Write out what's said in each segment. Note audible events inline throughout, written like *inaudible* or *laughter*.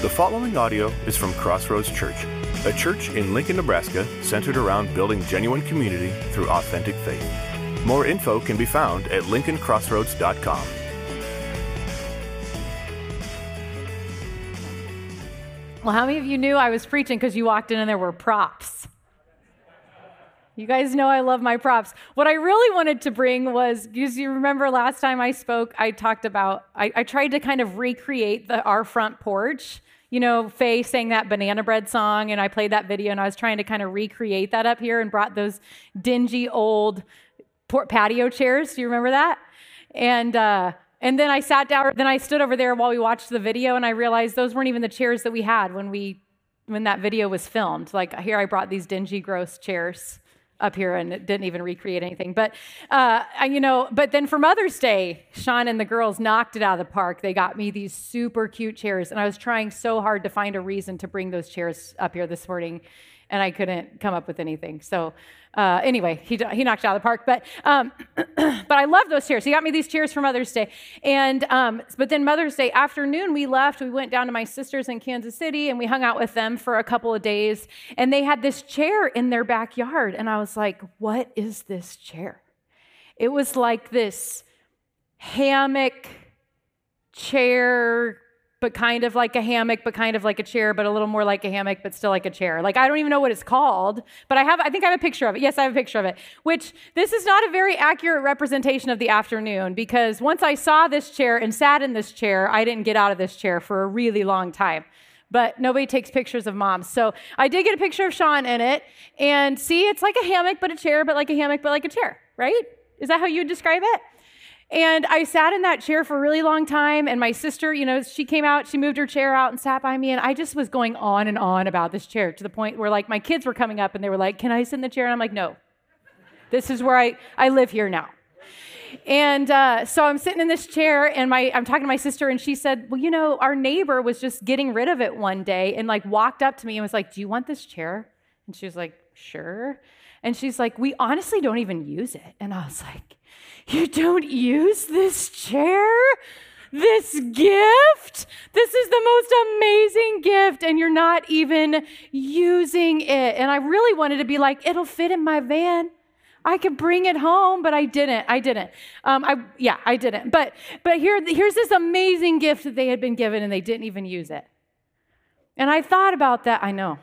The following audio is from Crossroads Church, a church in Lincoln, Nebraska centered around building genuine community through authentic faith. More info can be found at lincolncrossroads.com. Well, how many of you knew I was preaching because you walked in and there were props? You guys know I love my props. What I really wanted to bring was, because you remember last time I spoke, I talked about, I, I tried to kind of recreate the our front porch you know, Faye sang that banana bread song, and I played that video, and I was trying to kind of recreate that up here and brought those dingy old port patio chairs. Do you remember that? And uh, and then I sat down. Then I stood over there while we watched the video, and I realized those weren't even the chairs that we had when we when that video was filmed. Like here, I brought these dingy, gross chairs up here and it didn't even recreate anything. But, uh, you know, but then for Mother's Day, Sean and the girls knocked it out of the park. They got me these super cute chairs, and I was trying so hard to find a reason to bring those chairs up here this morning and I couldn't come up with anything. So uh, anyway, he, he knocked out of the park. But um, *clears throat* but I love those chairs. He got me these chairs for Mother's Day. And um, but then Mother's Day afternoon, we left. We went down to my sisters in Kansas City, and we hung out with them for a couple of days. And they had this chair in their backyard, and I was like, "What is this chair?" It was like this hammock chair but kind of like a hammock, but kind of like a chair, but a little more like a hammock, but still like a chair. Like I don't even know what it's called, but I have I think I have a picture of it. Yes, I have a picture of it. Which this is not a very accurate representation of the afternoon because once I saw this chair and sat in this chair, I didn't get out of this chair for a really long time. But nobody takes pictures of moms. So I did get a picture of Sean in it. And see, it's like a hammock, but a chair, but like a hammock, but like a chair, right? Is that how you would describe it? And I sat in that chair for a really long time. And my sister, you know, she came out, she moved her chair out and sat by me. And I just was going on and on about this chair to the point where, like, my kids were coming up and they were like, Can I sit in the chair? And I'm like, No, this is where I, I live here now. And uh, so I'm sitting in this chair, and my, I'm talking to my sister, and she said, Well, you know, our neighbor was just getting rid of it one day and, like, walked up to me and was like, Do you want this chair? And she was like, Sure. And she's like, We honestly don't even use it. And I was like, you don't use this chair? This gift? This is the most amazing gift, and you're not even using it. And I really wanted to be like, it'll fit in my van. I could bring it home, but I didn't. I didn't. Um, I yeah, I didn't. But but here here's this amazing gift that they had been given, and they didn't even use it. And I thought about that. I know.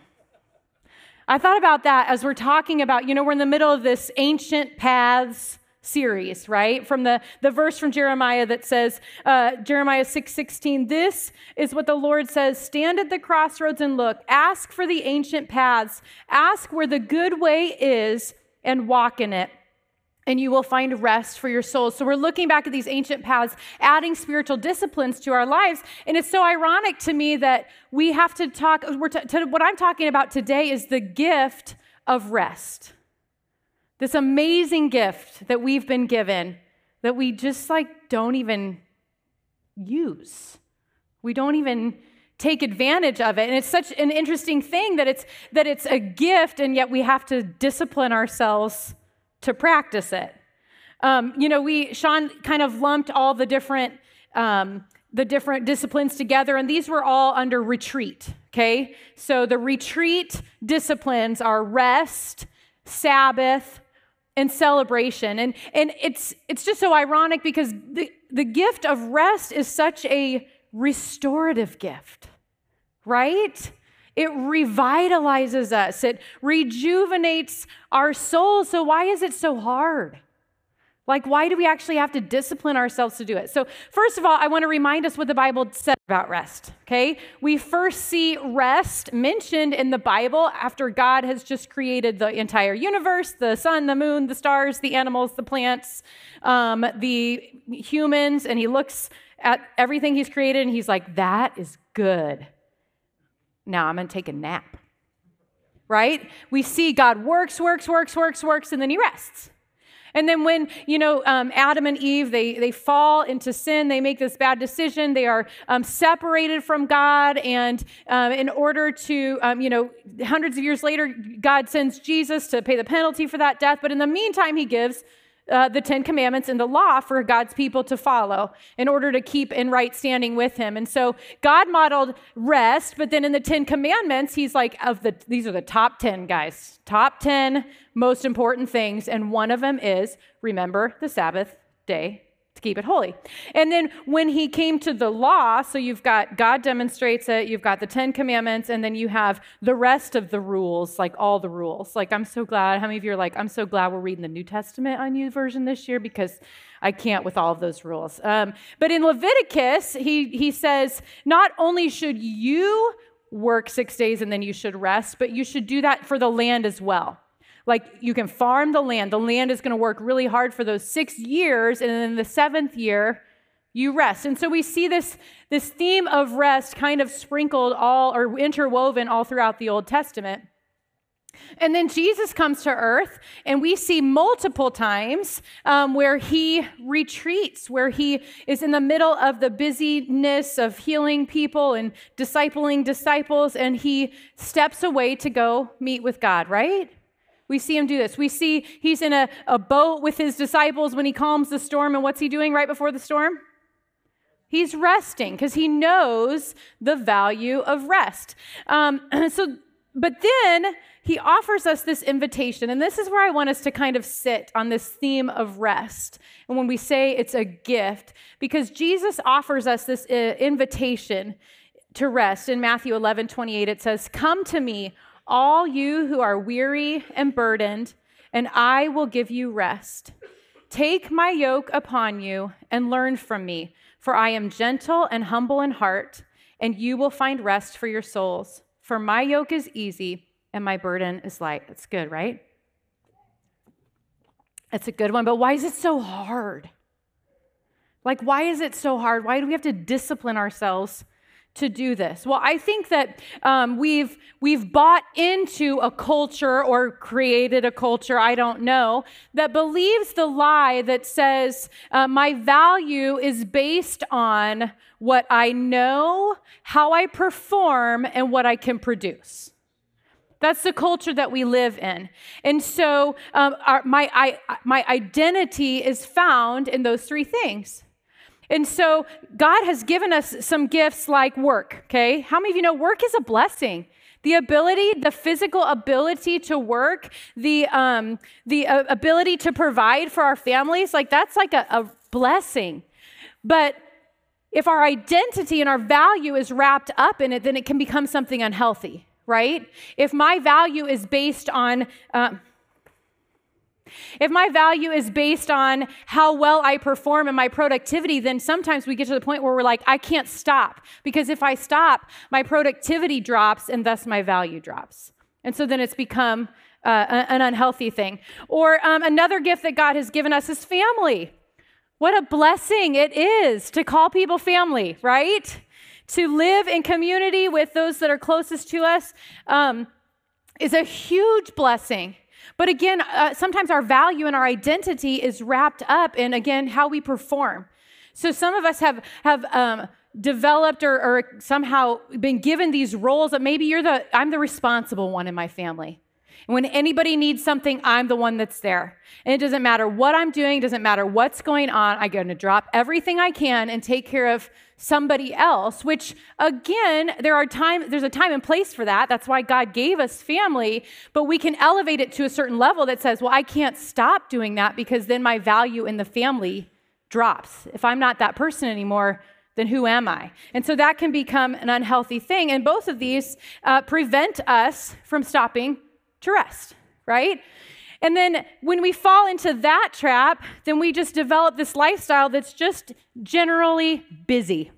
I thought about that as we're talking about. You know, we're in the middle of this ancient paths series, right? From the, the verse from Jeremiah that says, uh, Jeremiah 6 16, this is what the Lord says Stand at the crossroads and look, ask for the ancient paths, ask where the good way is, and walk in it. And you will find rest for your souls. So, we're looking back at these ancient paths, adding spiritual disciplines to our lives. And it's so ironic to me that we have to talk, we're t- to, what I'm talking about today is the gift of rest. This amazing gift that we've been given that we just like don't even use. We don't even take advantage of it. And it's such an interesting thing that it's that it's a gift and yet we have to discipline ourselves to practice it. Um, you know, we Sean kind of lumped all the different um, the different disciplines together, and these were all under retreat. Okay, so the retreat disciplines are rest, Sabbath, and celebration. And, and it's, it's just so ironic because the, the gift of rest is such a restorative gift, right? It revitalizes us, it rejuvenates our souls. So, why is it so hard? Like, why do we actually have to discipline ourselves to do it? So, first of all, I want to remind us what the Bible says about rest, okay? We first see rest mentioned in the Bible after God has just created the entire universe the sun, the moon, the stars, the animals, the plants, um, the humans, and he looks at everything he's created and he's like, that is good. Now I'm to take a nap, right? We see God works, works, works, works, works, and then he rests. And then when, you know, um, Adam and Eve, they, they fall into sin, they make this bad decision, they are um, separated from God. And um, in order to, um, you know, hundreds of years later, God sends Jesus to pay the penalty for that death. But in the meantime, he gives uh, the Ten Commandments and the law for God's people to follow in order to keep in right standing with Him. And so God modeled rest, but then in the Ten Commandments, He's like, of the these are the top ten guys, top ten most important things, and one of them is remember the Sabbath day to keep it holy. And then when he came to the law, so you've got God demonstrates it, you've got the 10 commandments and then you have the rest of the rules, like all the rules. Like I'm so glad how many of you are like I'm so glad we're reading the New Testament on YouVersion this year because I can't with all of those rules. Um, but in Leviticus, he he says not only should you work 6 days and then you should rest, but you should do that for the land as well. Like you can farm the land. The land is going to work really hard for those six years, and then the seventh year, you rest. And so we see this, this theme of rest kind of sprinkled all or interwoven all throughout the Old Testament. And then Jesus comes to earth, and we see multiple times um, where he retreats, where he is in the middle of the busyness of healing people and discipling disciples, and he steps away to go meet with God, right? We see him do this. We see he's in a, a boat with his disciples when he calms the storm. And what's he doing right before the storm? He's resting because he knows the value of rest. Um, *clears throat* so, but then he offers us this invitation. And this is where I want us to kind of sit on this theme of rest. And when we say it's a gift, because Jesus offers us this uh, invitation to rest. In Matthew 11 28, it says, Come to me all you who are weary and burdened, and I will give you rest. Take my yoke upon you and learn from me, for I am gentle and humble in heart, and you will find rest for your souls. For my yoke is easy and my burden is light. That's good, right? It's a good one, but why is it so hard? Like, why is it so hard? Why do we have to discipline ourselves to do this? Well, I think that um, we've we've bought into a culture or created a culture, I don't know, that believes the lie that says uh, my value is based on what I know, how I perform, and what I can produce. That's the culture that we live in. And so um, our, my, I, my identity is found in those three things. And so God has given us some gifts like work, okay? How many of you know work is a blessing? The ability, the physical ability to work, the, um, the uh, ability to provide for our families, like that's like a, a blessing. But if our identity and our value is wrapped up in it, then it can become something unhealthy, right? If my value is based on, uh, if my value is based on how well I perform and my productivity, then sometimes we get to the point where we're like, I can't stop. Because if I stop, my productivity drops and thus my value drops. And so then it's become uh, an unhealthy thing. Or um, another gift that God has given us is family. What a blessing it is to call people family, right? To live in community with those that are closest to us um, is a huge blessing. But again, uh, sometimes our value and our identity is wrapped up in, again, how we perform. So some of us have, have um, developed or, or somehow been given these roles that maybe you're the, I'm the responsible one in my family. And when anybody needs something, I'm the one that's there. And it doesn't matter what I'm doing, doesn't matter what's going on. I'm going to drop everything I can and take care of somebody else, which again, there are time there's a time and place for that. That's why God gave us family, but we can elevate it to a certain level that says, "Well, I can't stop doing that because then my value in the family drops. If I'm not that person anymore, then who am I? And so that can become an unhealthy thing. And both of these uh, prevent us from stopping to rest, right? And then when we fall into that trap, then we just develop this lifestyle that's just generally busy.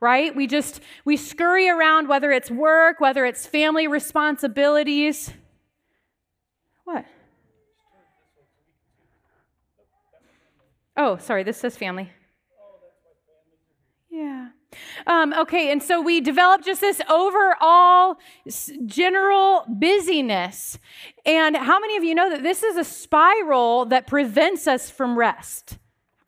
Right? We just we scurry around whether it's work, whether it's family responsibilities. What? Oh, sorry, this says family. Yeah. Um, okay, and so we develop just this overall general busyness. And how many of you know that this is a spiral that prevents us from rest?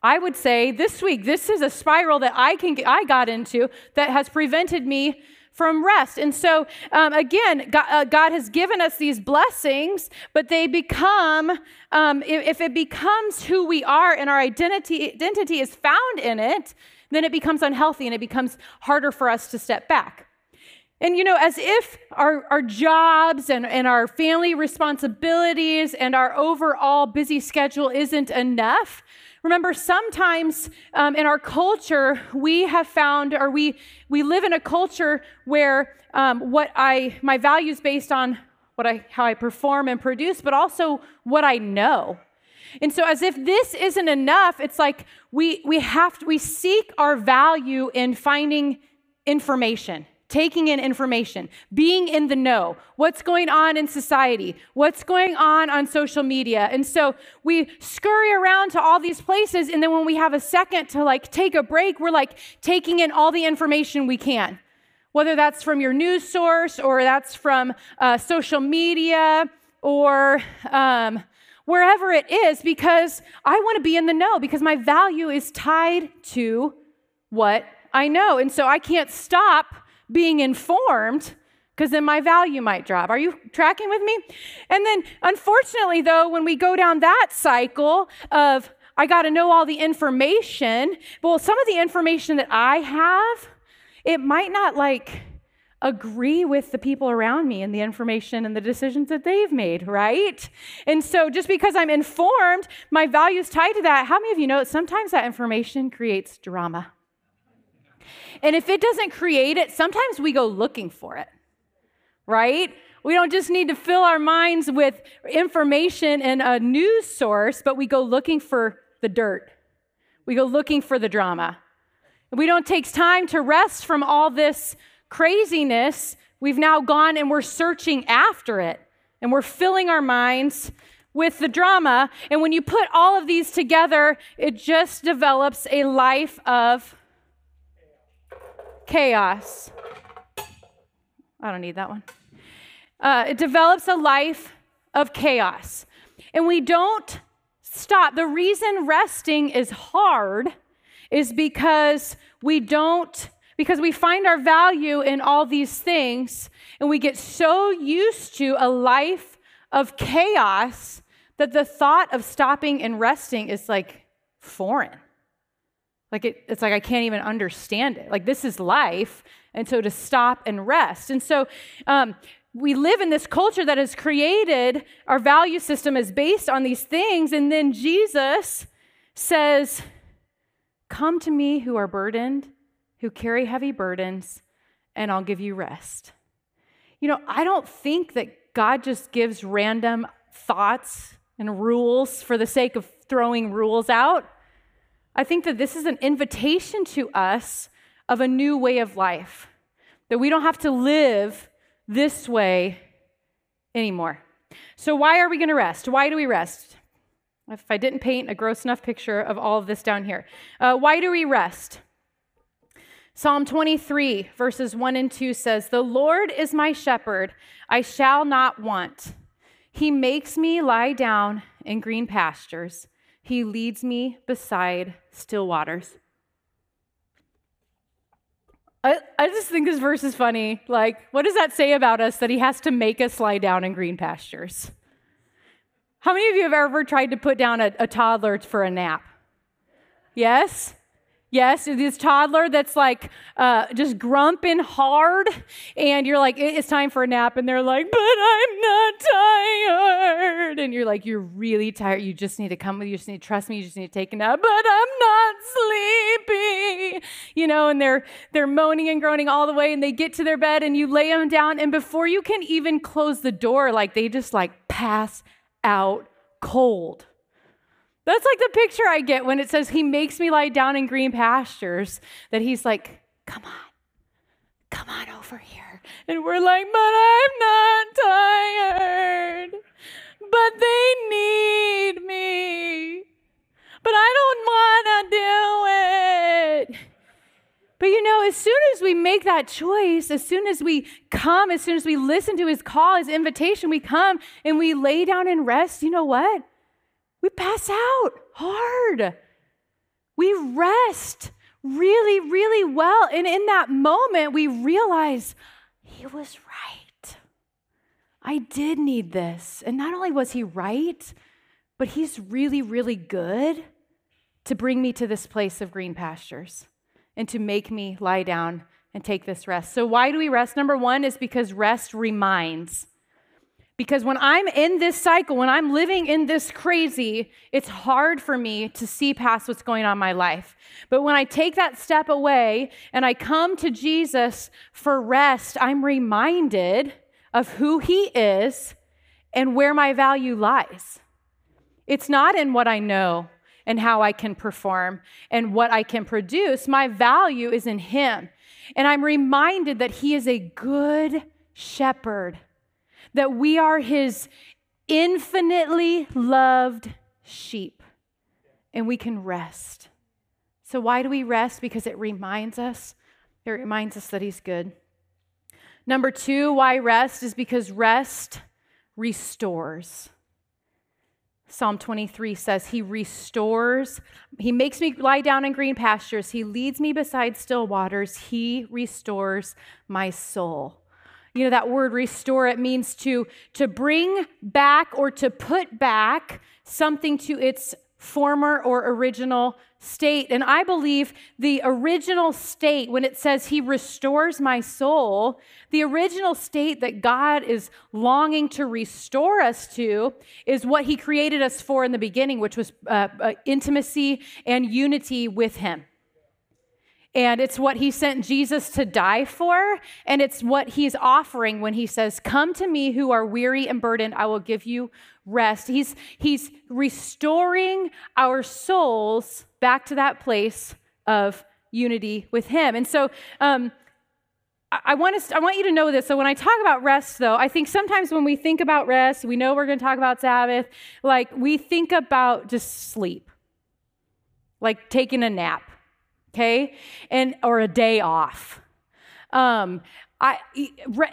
I would say this week, this is a spiral that I can I got into that has prevented me from rest. And so, um, again, God, uh, God, has given us these blessings, but they become, um, if, if, it becomes who we are and our identity, identity is found in it, then it becomes unhealthy and it becomes harder for us to step back. And you know, as if our, our jobs and, and our family responsibilities and our overall busy schedule isn't enough, Remember, sometimes um, in our culture, we have found, or we, we live in a culture where um, what I, my values based on what I, how I perform and produce, but also what I know. And so, as if this isn't enough, it's like we, we have to, we seek our value in finding information taking in information, being in the know, what's going on in society, what's going on on social media. And so we scurry around to all these places. And then when we have a second to like take a break, we're like taking in all the information we can. Whether that's from your news source or that's from uh, social media or um, wherever it is, because I want to be in the know, because my value is tied to what I know. And so I can't stop being informed because then my value might drop. Are you tracking with me? And then, unfortunately, though, when we go down that cycle of I got to know all the information, well, some of the information that I have, it might not like agree with the people around me and the information and the decisions that they've made, right? And so just because I'm informed, my values tied to that. How many of you know sometimes that information creates drama? And if it doesn't create it, sometimes we go looking for it, right? We don't just need to fill our minds with information and a news source, but we go looking for the dirt. We go looking for the drama. We don't take time to rest from all this craziness. We've now gone and we're searching after it. And we're filling our minds with the drama. And when you put all of these together, it just develops a life of chaos. I don't need that one. Uh, it develops a life of chaos. And we don't stop. The reason resting is hard is because we don't, because we find our value in all these things and we get so used to a life of chaos that the thought of stopping and resting is like foreign. Like it, it's like I can't even understand it. Like this is life. And so to stop and rest. And so um, we live in this culture that has created our value system is based on these things. And then Jesus says, Come to me who are burdened, who carry heavy burdens, and I'll give you rest. You know, I don't think that God just gives random thoughts and rules for the sake of throwing rules out. I think that this is an invitation to us of a new way of life, that we don't have to live this way anymore. So, why are we going to rest? Why do we rest? If I didn't paint a gross enough picture of all of this down here, uh, why do we rest? Psalm 23, verses 1 and 2 says, The Lord is my shepherd, I shall not want. He makes me lie down in green pastures. He leads me beside still waters. I, I just think this verse is funny. Like, what does that say about us that he has to make us lie down in green pastures? How many of you have ever tried to put down a, a toddler for a nap? Yes? Yes, this toddler that's like uh, just grumping hard, and you're like, it's time for a nap, and they're like, but I'm not tired. And you're like, you're really tired. You just need to come with you just need to trust me. You just need to take a nap, but I'm not sleepy. You know, and they're they're moaning and groaning all the way, and they get to their bed, and you lay them down, and before you can even close the door, like they just like pass out cold. That's like the picture I get when it says he makes me lie down in green pastures, that he's like, come on, come on over here. And we're like, but I'm not tired. But they need me. But I don't want to do it. But you know, as soon as we make that choice, as soon as we come, as soon as we listen to his call, his invitation, we come and we lay down and rest, you know what? We pass out hard. We rest really, really well. And in that moment, we realize he was right. I did need this. And not only was he right, but he's really, really good to bring me to this place of green pastures and to make me lie down and take this rest. So, why do we rest? Number one is because rest reminds. Because when I'm in this cycle, when I'm living in this crazy, it's hard for me to see past what's going on in my life. But when I take that step away and I come to Jesus for rest, I'm reminded of who He is and where my value lies. It's not in what I know and how I can perform and what I can produce. My value is in Him. And I'm reminded that He is a good shepherd that we are his infinitely loved sheep and we can rest. So, why do we rest? Because it reminds us, it reminds us that he's good. Number two, why rest is because rest restores. Psalm 23 says, He restores, He makes me lie down in green pastures, He leads me beside still waters, He restores my soul you know that word restore it means to to bring back or to put back something to its former or original state. And i believe the original state when it says he restores my soul the original state that god is longing to restore us to is what he created us for in the beginning which was uh, uh, intimacy and unity with him and it's what he sent Jesus to die for. And it's what he's offering when he says, Come to me who are weary and burdened, I will give you rest. He's, he's restoring our souls back to that place of unity with him. And so, um, I want, to, I want you to know this. So, when I talk about rest, though, I think sometimes when we think about rest, we know we're going to talk about Sabbath, like we think about just sleep, like taking a nap okay? And or a day off. Um, I,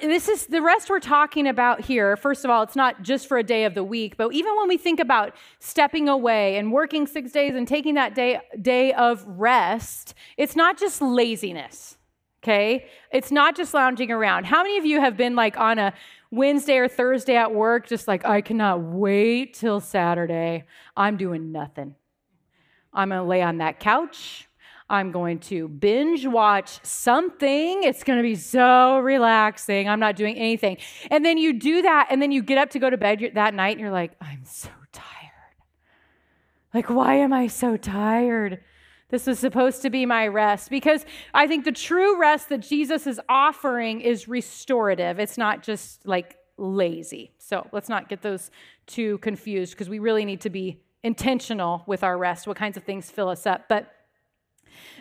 this is the rest we're talking about here. First of all, it's not just for a day of the week, but even when we think about stepping away and working six days and taking that day, day of rest, it's not just laziness, okay? It's not just lounging around. How many of you have been like on a Wednesday or Thursday at work, just like, I cannot wait till Saturday? I'm doing nothing. I'm gonna lay on that couch. I'm going to binge watch something. It's going to be so relaxing. I'm not doing anything. And then you do that, and then you get up to go to bed that night, and you're like, I'm so tired. Like, why am I so tired? This was supposed to be my rest because I think the true rest that Jesus is offering is restorative. It's not just like lazy. So let's not get those too confused because we really need to be intentional with our rest, what kinds of things fill us up. But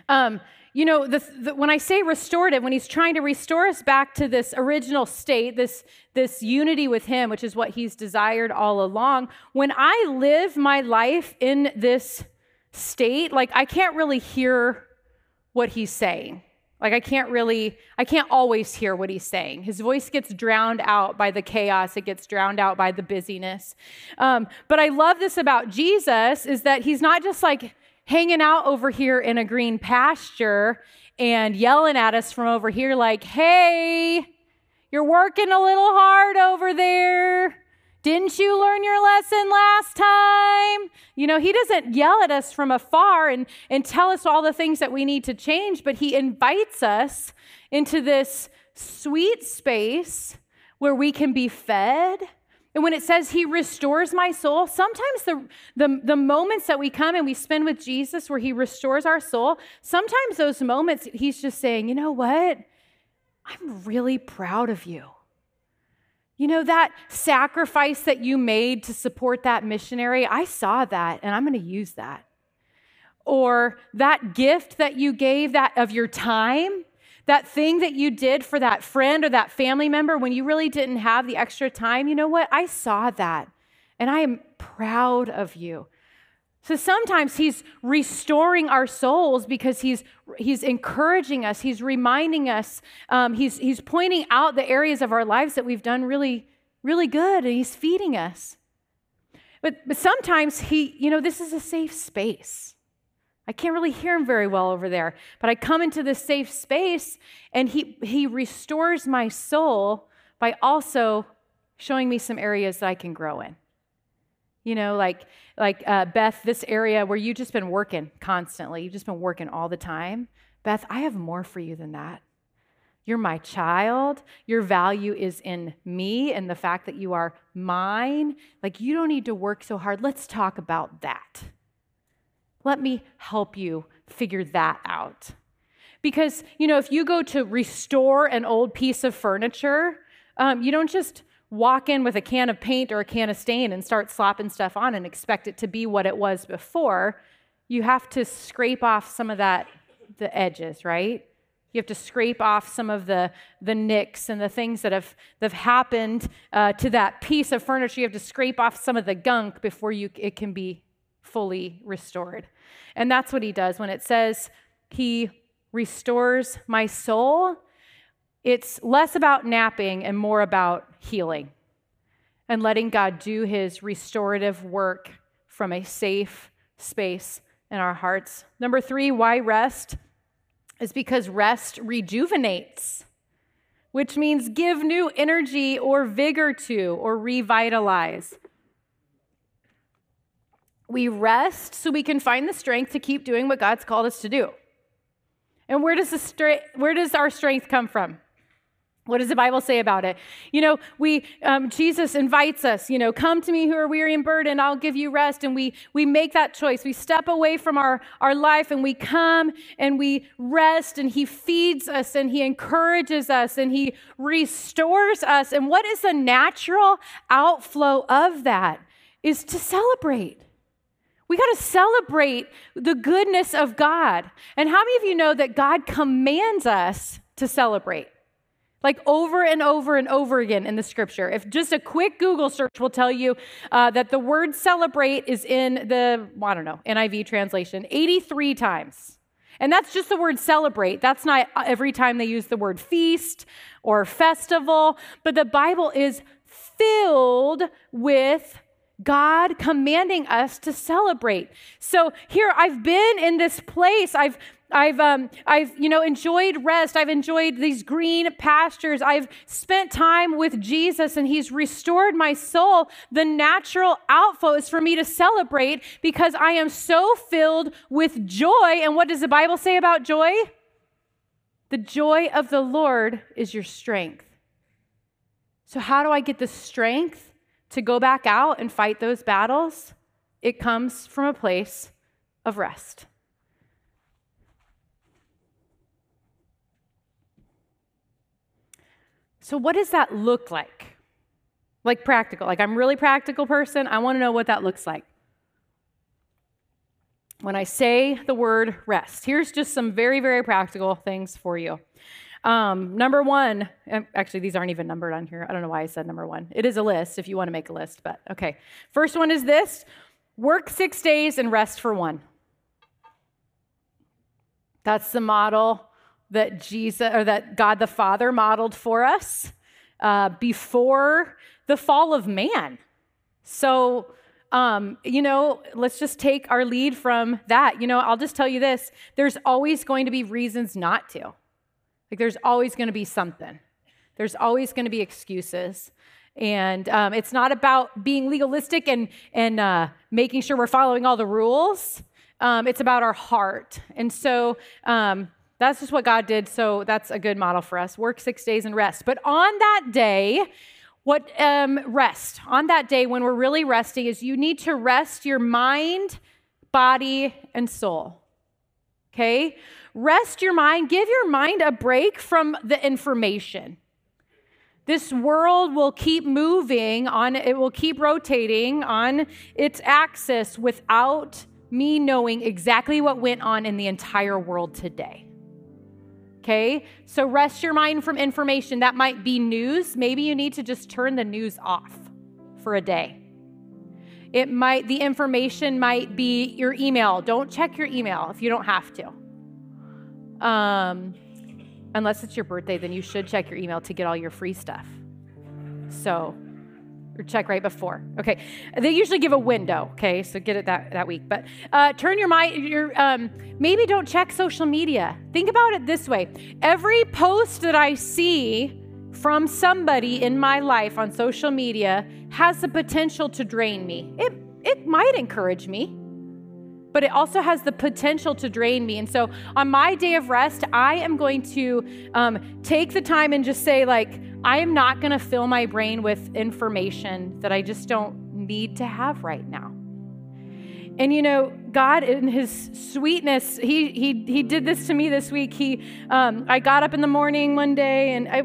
um, you know, the, the, when I say restorative, when he's trying to restore us back to this original state, this, this unity with him, which is what he's desired all along, when I live my life in this state, like I can't really hear what he's saying. Like I can't really, I can't always hear what he's saying. His voice gets drowned out by the chaos. It gets drowned out by the busyness. Um, but I love this about Jesus is that he's not just like hanging out over here in a green pasture and yelling at us from over here, like, hey, you're working a little hard over there. Didn't you learn your lesson last time? You know, he doesn't yell at us from afar and, and tell us all the things that we need to change, but he invites us into this sweet space where we can be fed and when it says he restores my soul, sometimes the, the, the, moments that we come and we spend with Jesus where he restores our soul, sometimes those moments he's just saying, you know what? I'm really proud of you. You know, that sacrifice that you made to support that missionary, I saw that and I'm going to use that. Or that gift that you gave that of your time, that thing that you did for that friend or that family member when you really didn't have the extra time, you know what? I saw that and I am proud of you. So sometimes he's restoring our souls because he's he's encouraging us, he's reminding us, um, he's he's pointing out the areas of our lives that we've done really really good, and he's feeding us. But but sometimes he, you know, this is a safe space. I can't really hear him very well over there. But I come into this safe space and he, he restores my soul by also showing me some areas that I can grow in. You know, like, like uh, Beth, this area where you've just been working constantly, you've just been working all the time. Beth, I have more for you than that. You're my child. Your value is in me and the fact that you are mine. Like, you don't need to work so hard. Let's talk about that. Let me help you figure that out. Because, you know, if you go to restore an old piece of furniture, um, you don't just walk in with a can of paint or a can of stain and start slopping stuff on and expect it to be what it was before. You have to scrape off some of that, the edges, right? You have to scrape off some of the, the nicks and the things that have, that have happened uh, to that piece of furniture. You have to scrape off some of the gunk before you, it can be fully restored. And that's what he does when it says he restores my soul. It's less about napping and more about healing and letting God do his restorative work from a safe space in our hearts. Number three, why rest? Is because rest rejuvenates, which means give new energy or vigor to or revitalize. We rest so we can find the strength to keep doing what God's called us to do. And where does, the stra- where does our strength come from? What does the Bible say about it? You know, we um, Jesus invites us. You know, come to me who are weary and burdened. I'll give you rest. And we we make that choice. We step away from our our life and we come and we rest. And He feeds us and He encourages us and He restores us. And what is the natural outflow of that? Is to celebrate. We got to celebrate the goodness of God. And how many of you know that God commands us to celebrate? Like over and over and over again in the scripture. If just a quick Google search will tell you uh, that the word celebrate is in the, I don't know, NIV translation 83 times. And that's just the word celebrate. That's not every time they use the word feast or festival, but the Bible is filled with God commanding us to celebrate. So here I've been in this place. I've I've, um, I've, you know, enjoyed rest. I've enjoyed these green pastures. I've spent time with Jesus and he's restored my soul. The natural outflow is for me to celebrate because I am so filled with joy. And what does the Bible say about joy? The joy of the Lord is your strength. So, how do I get the strength to go back out and fight those battles, it comes from a place of rest. So, what does that look like? Like practical. Like, I'm really practical person. I want to know what that looks like. When I say the word rest, here's just some very, very practical things for you. Um, number one, actually, these aren't even numbered on here. I don't know why I said number one. It is a list if you want to make a list, but okay. First one is this work six days and rest for one. That's the model that Jesus or that God the Father modeled for us uh, before the fall of man. So, um, you know, let's just take our lead from that. You know, I'll just tell you this there's always going to be reasons not to. Like there's always going to be something, there's always going to be excuses. And um, it's not about being legalistic and, and uh, making sure we're following all the rules. Um, it's about our heart. And so um, that's just what God did. So that's a good model for us. Work six days and rest. But on that day, what um, rest? On that day, when we're really resting, is you need to rest your mind, body, and soul. Okay? Rest your mind, give your mind a break from the information. This world will keep moving on, it will keep rotating on its axis without me knowing exactly what went on in the entire world today. Okay? So rest your mind from information. That might be news. Maybe you need to just turn the news off for a day. It might, the information might be your email. Don't check your email if you don't have to. Um, unless it's your birthday, then you should check your email to get all your free stuff. So or check right before. Okay, they usually give a window. Okay, so get it that, that week. But uh, turn your mind. Your um, maybe don't check social media. Think about it this way: every post that I see from somebody in my life on social media has the potential to drain me. It it might encourage me, but it also has the potential to drain me. And so on my day of rest, I am going to um, take the time and just say like I am not going to fill my brain with information that I just don't need to have right now. And you know, God in His sweetness, He He He did this to me this week. He, um, I got up in the morning one day, and I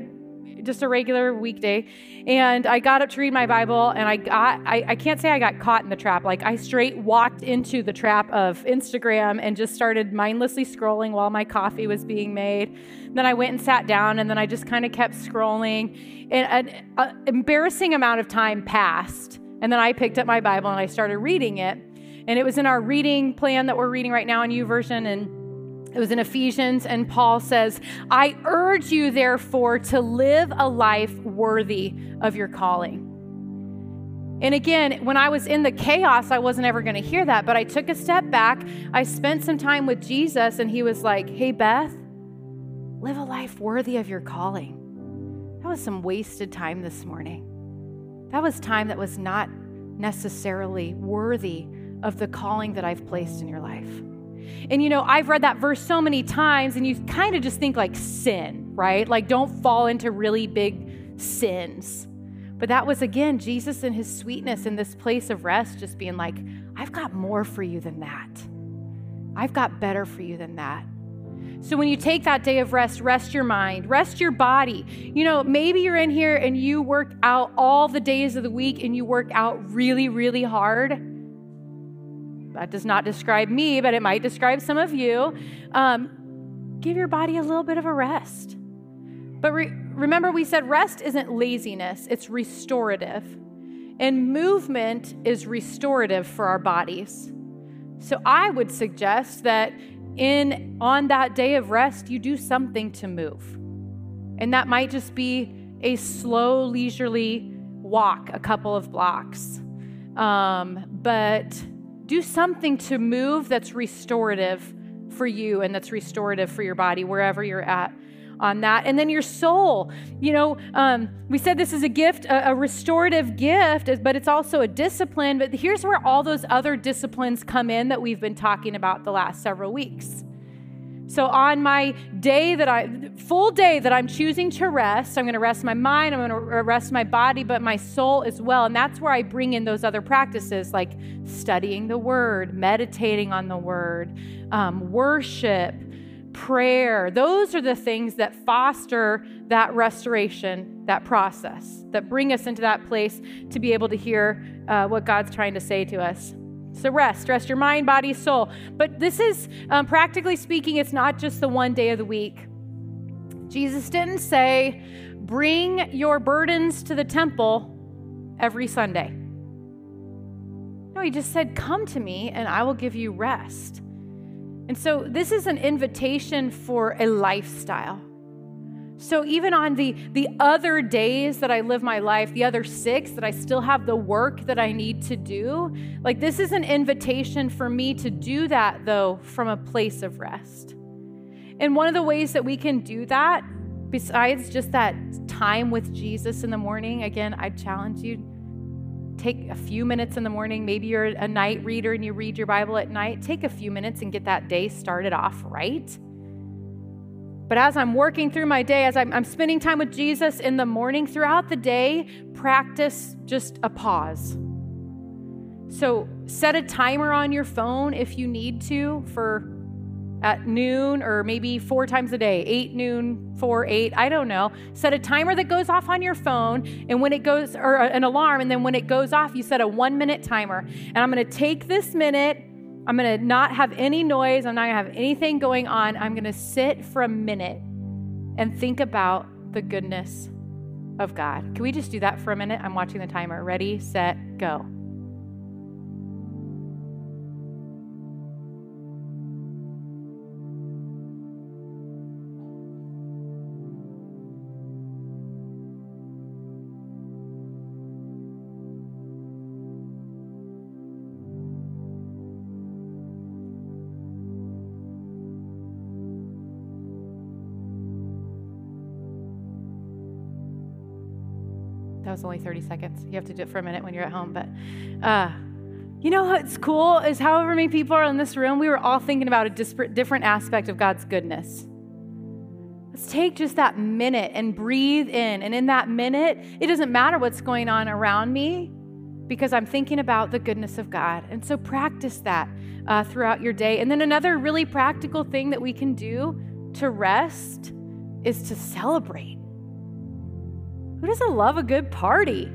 just a regular weekday. And I got up to read my Bible, and I got, I, I can't say I got caught in the trap. Like, I straight walked into the trap of Instagram and just started mindlessly scrolling while my coffee was being made. Then I went and sat down, and then I just kind of kept scrolling. And an embarrassing amount of time passed. And then I picked up my Bible and I started reading it. And it was in our reading plan that we're reading right now in YouVersion. And it was in Ephesians, and Paul says, I urge you, therefore, to live a life worthy of your calling. And again, when I was in the chaos, I wasn't ever going to hear that, but I took a step back. I spent some time with Jesus, and he was like, Hey, Beth, live a life worthy of your calling. That was some wasted time this morning. That was time that was not necessarily worthy of the calling that I've placed in your life. And you know, I've read that verse so many times, and you kind of just think like sin, right? Like, don't fall into really big sins. But that was, again, Jesus and his sweetness in this place of rest, just being like, I've got more for you than that. I've got better for you than that. So when you take that day of rest, rest your mind, rest your body. You know, maybe you're in here and you work out all the days of the week and you work out really, really hard that does not describe me, but it might describe some of you. Um, give your body a little bit of a rest. But re- remember, we said rest isn't laziness, it's restorative. And movement is restorative for our bodies. So I would suggest that in on that day of rest, you do something to move. And that might just be a slow, leisurely walk a couple of blocks. Um, but do something to move that's restorative for you and that's restorative for your body wherever you're at on that. And then your soul, you know, um, we said this is a gift, a, a, restorative gift, but it's also a discipline. But here's where all those other disciplines come in that we've been talking about the last several weeks. So on my day that I, full day that I'm choosing to rest, I'm going to rest my mind, I'm going to rest my body, but my soul as well. And that's where I bring in those other practices like studying the word, meditating on the word, um, worship, prayer. Those are the things that foster that restoration, that process, that bring us into that place to be able to hear uh, what God's trying to say to us. So rest, rest your mind, body, soul. But this is, um, practically speaking, it's not just the one day of the week. Jesus didn't say, bring your burdens to the temple every Sunday. No, he just said, come to me and I will give you rest. And so this is an invitation for a lifestyle. So even on the, the other days that I live my life, the other six that I still have the work that I need to do, like this is an invitation for me to do that though from a place of rest. And one of the ways that we can do that, besides just that time with Jesus in the morning, again, I challenge you take a few minutes in the morning. Maybe you're a night reader and you read your Bible at night. Take a few minutes and get that day started off right. But as I'm working through my day, as I'm, I'm, spending time with Jesus in the morning, throughout the day, practice just a pause. So set a timer on your phone if you need to for at noon or maybe four times a day, eight, noon, four, eight, I don't know. Set a timer that goes off on your phone, and when it goes, or an alarm, and then when it goes off, you set a one minute timer. And I'm gonna take this minute I'm going to not have any noise. I'm not going to have anything going on. I'm going to sit for a minute and think about the goodness of God. Can we just do that for a minute? I'm watching the timer. Ready, set, go. Was only 30 seconds. You have to do it for a minute when you're at home. But uh, you know what's cool is however many people are in this room, we were all thinking about a disparate, different aspect of God's goodness. Let's take just that minute and breathe in. And in that minute, it doesn't matter what's going on around me because I'm thinking about the goodness of God. And so practice that uh, throughout your day. And then another really practical thing that we can do to rest is to celebrate. Who doesn't love a good party?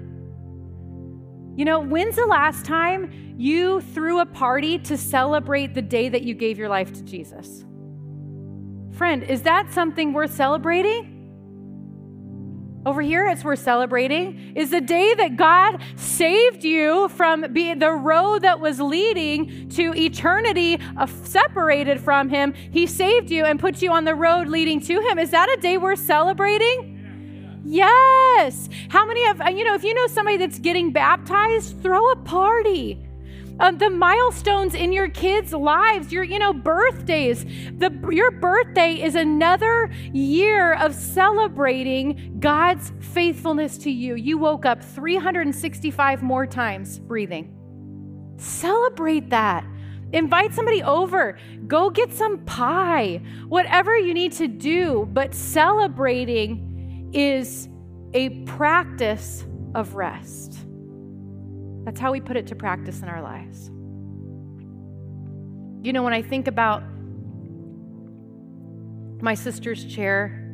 You know, when's the last time you threw a party to celebrate the day that you gave your life to Jesus? Friend, is that something worth celebrating? Over here, it's worth celebrating. Is the day that God saved you from being the road that was leading to eternity uh, separated from Him. He saved you and put you on the road leading to Him. Is that a day worth celebrating? Yes. How many of, you know, if you know somebody that's getting baptized, throw a party um, the milestones in your kids' lives, your, you know, birthdays. The, your birthday is another year of celebrating God's faithfulness to you. You woke up 365 more times breathing. Celebrate that. Invite somebody over. Go get some pie. Whatever you need to do, but celebrating is a practice of rest. That's how we put it to practice in our lives. You know, when I think about my sister's chair,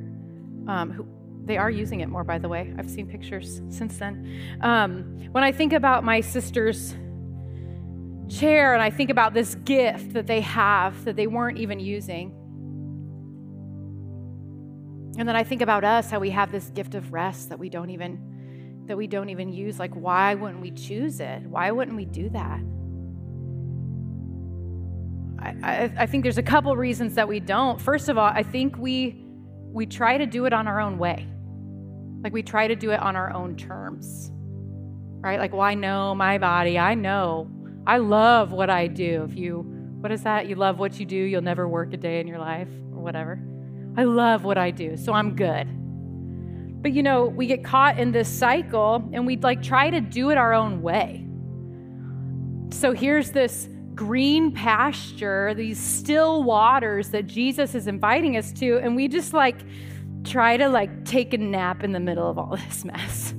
um, who, they are using it more, by the way. I've seen pictures since then. Um, when I think about my sister's chair and I think about this gift that they have that they weren't even using, and then I think about us, how we have this gift of rest that we don't even that we don't even use. Like, why wouldn't we choose it? Why wouldn't we do that? I, I, I think there's a couple reasons that we don't. First of all, I think we we try to do it on our own way. Like we try to do it on our own terms. Right? Like, well, I know my body. I know. I love what I do. If you, what is that? You love what you do, you'll never work a day in your life or whatever. I love what I do, so I'm good. But you know, we get caught in this cycle and we like try to do it our own way. So here's this green pasture, these still waters that Jesus is inviting us to, and we just like try to like take a nap in the middle of all *laughs* this mess.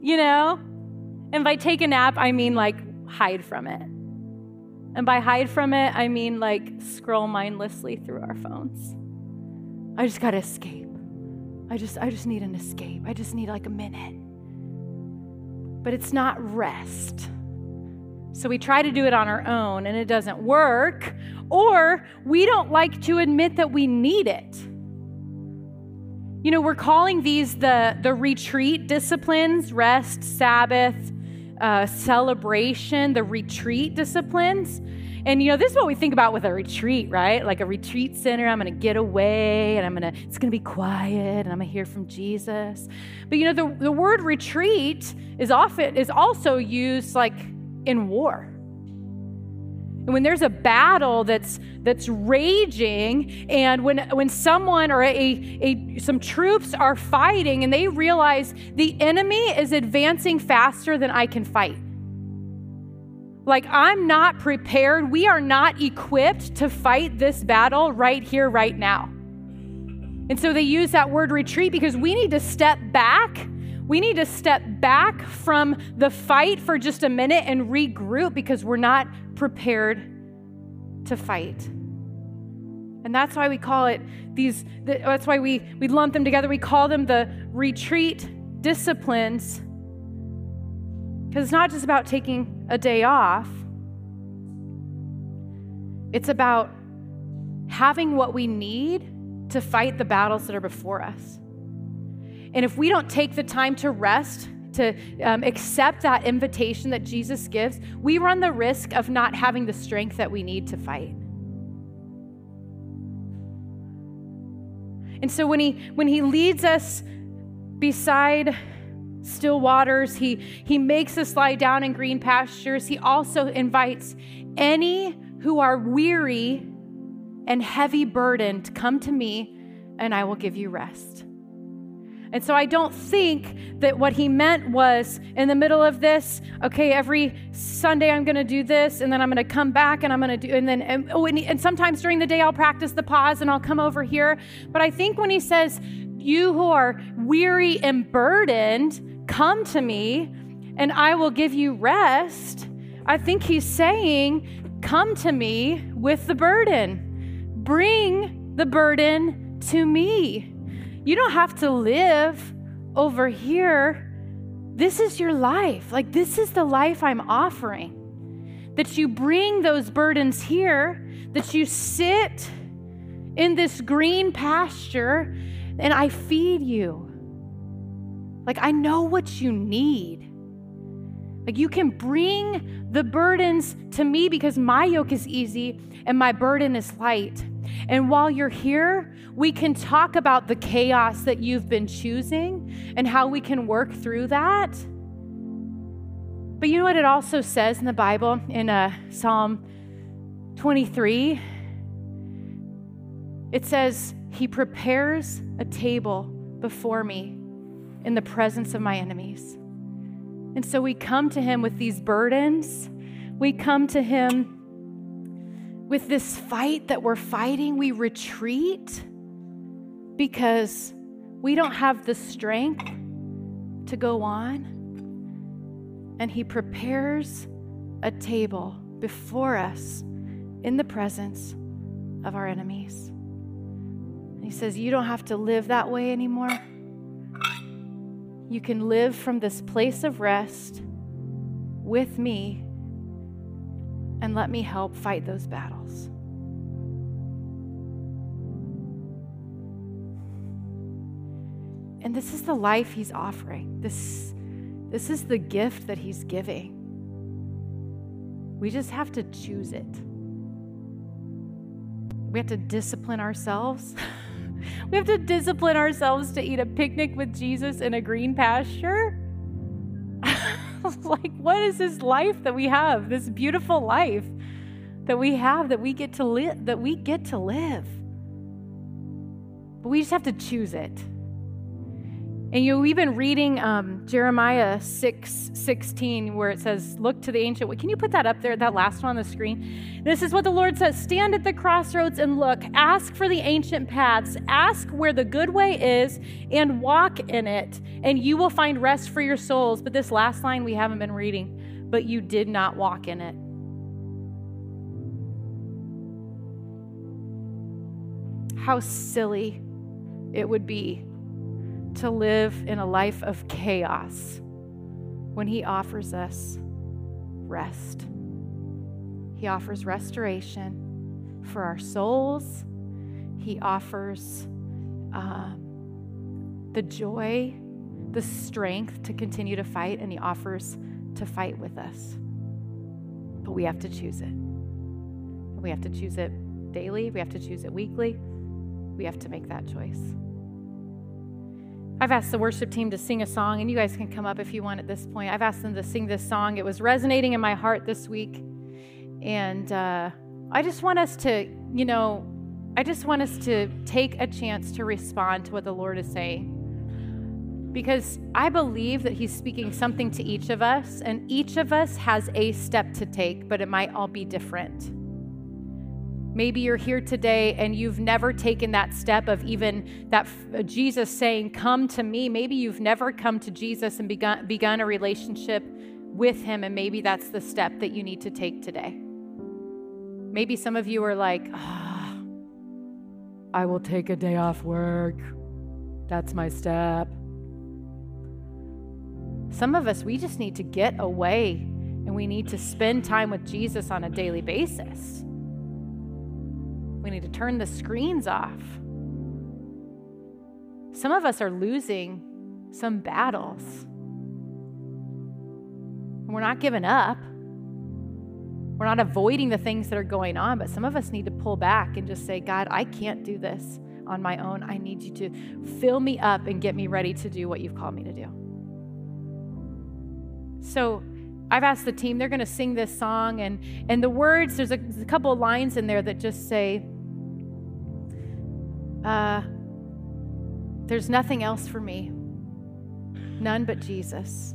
You know? And by take a nap, I mean like hide from it. And by hide from it, I mean like scroll mindlessly through our phones. I just got to escape. I just I just need an escape. I just need like a minute. But it's not rest. So we try to do it on our own and it doesn't work, or we don't like to admit that we need it. You know, we're calling these the, the retreat disciplines rest, Sabbath, uh, celebration, the retreat disciplines. And you know, this is what we think about with a retreat, right? Like a retreat center, I'm going to get away and I'm going to it's going to be quiet and I'm going to hear from Jesus. But you know, the, the word retreat is often is also used like in war. And when there's a battle that's that's raging, and when when someone or a, a some troops are fighting and they realize the enemy is advancing faster than I can fight. Like, I'm not prepared. We are not equipped to fight this battle right here, right now. And so they use that word retreat because we need to step back. We need to step back from the fight for just a minute and regroup because we're not prepared to fight. And that's why we call it these, that's why we, we lump them together. We call them the retreat disciplines because it's not just about taking a day off, it's about having what we need to fight the battles that are before us. And if we don't take the time to rest, to um, accept that invitation that Jesus gives, we run the risk of not having the strength that we need to fight. And so when he when he leads us beside still waters. He, he makes us lie down in green pastures. He also invites any who are weary and heavy burdened, come to me and I will give you rest. And so I don't think that what he meant was in the middle of this, okay, every Sunday I'm going to do this, and then I'm going to come back and I'm going to do, and then, and, oh, and, and sometimes during the day I'll practice the pause and I'll come over here. But I think when he says, you who are weary and burdened, come to me and I will give you rest. I think he's saying, come to me with the burden. Bring the burden to me. You don't have to live over here. This is your life. Like, this is the life I'm offering. That you bring those burdens here, that you sit in this green pasture, and I feed you. Like, I know what you need. Like, you can bring the burdens to me because my yoke is easy and my burden is light. And while you're here, we can talk about the chaos that you've been choosing and how we can work through that. But you know what it also says in the Bible in uh, Psalm 23? It says, He prepares a table before me in the presence of my enemies. And so we come to Him with these burdens. We come to Him with this fight that we're fighting, we retreat because we don't have the strength to go on. And He prepares a table before us in the presence of our enemies. And He says, You don't have to live that way anymore. You can live from this place of rest with me and let me help fight those battles. And this is the life he's offering. This, this is the gift that he's giving. We just have to choose it. We have to discipline ourselves. *laughs* we have to discipline ourselves to eat a picnic with Jesus in a green pasture. *laughs* like, what is this life that we have? This beautiful life that we have that we get to live, that we get to live. But we just have to choose it. And you know, we've been reading um, Jeremiah 6 16, where it says, Look to the ancient. Can you put that up there, that last one on the screen? This is what the Lord says Stand at the crossroads and look. Ask for the ancient paths. Ask where the good way is and walk in it, and you will find rest for your souls. But this last line we haven't been reading, but you did not walk in it. How silly it would be to live in a life of chaos when He offers us rest. He offers restoration for our souls. He offers um, the joy, the strength to continue to fight, and He offers to fight with us. But we have to choose it. We have to choose it daily, we have to choose it weekly. We have to make that choice. I've asked the worship team to sing a song, and you guys can come up if you want at this point. I've asked them to sing this song. It was resonating in my heart this week. And uh, I just want us to, you know, I just want us to take a chance to respond to what the Lord is saying. Because I believe that He's speaking something to each of us, and each of us has a step to take, but it might all be different. Maybe you're here today and you've never taken that step of even that uh, Jesus saying, Come to me. Maybe you've never come to Jesus and begun, begun a relationship with Him, and maybe that's the step that you need to take today. Maybe some of you are like, oh, I will take a day off work. That's my step. Some of us, we just need to get away and we need to spend time with Jesus on a daily basis. We need to turn the screens off. Some of us are losing some battles. We're not giving up. We're not avoiding the things that are going on, but some of us need to pull back and just say, God, I can't do this on my own. I need you to fill me up and get me ready to do what you've called me to do. So, I've asked the team, they're going to sing this song, and, and the words, there's a, there's a couple of lines in there that just say, uh, there's nothing else for me. None but Jesus.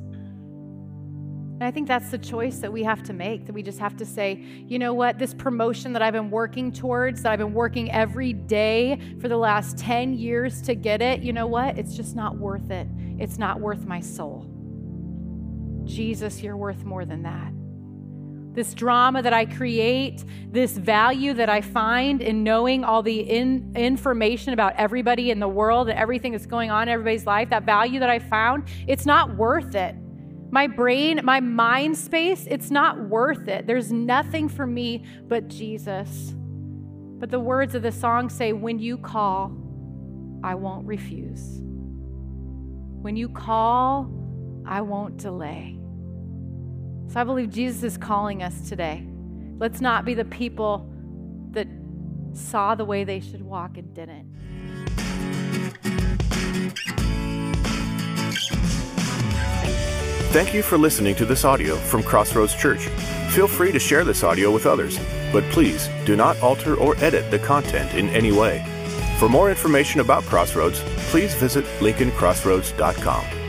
And I think that's the choice that we have to make, that we just have to say, you know what, this promotion that I've been working towards, that I've been working every day for the last 10 years to get it, you know what? It's just not worth it. It's not worth my soul. Jesus, you're worth more than that. This drama that I create, this value that I find in knowing all the in, information about everybody in the world and everything that's going on in everybody's life, that value that I found, it's not worth it my brain, my mind space, it's not worth it. There's nothing for me but Jesus. But the words of the song say, When you call, I won't refuse. When you call, I won't delay. So I believe Jesus is calling us today. Let's not be the people that saw the way they should walk and didn't. Thank you for listening to this audio from Crossroads Church. Feel free to share this audio with others, but please do not alter or edit the content in any way. For more information about Crossroads, please visit lincolncrossroads.com.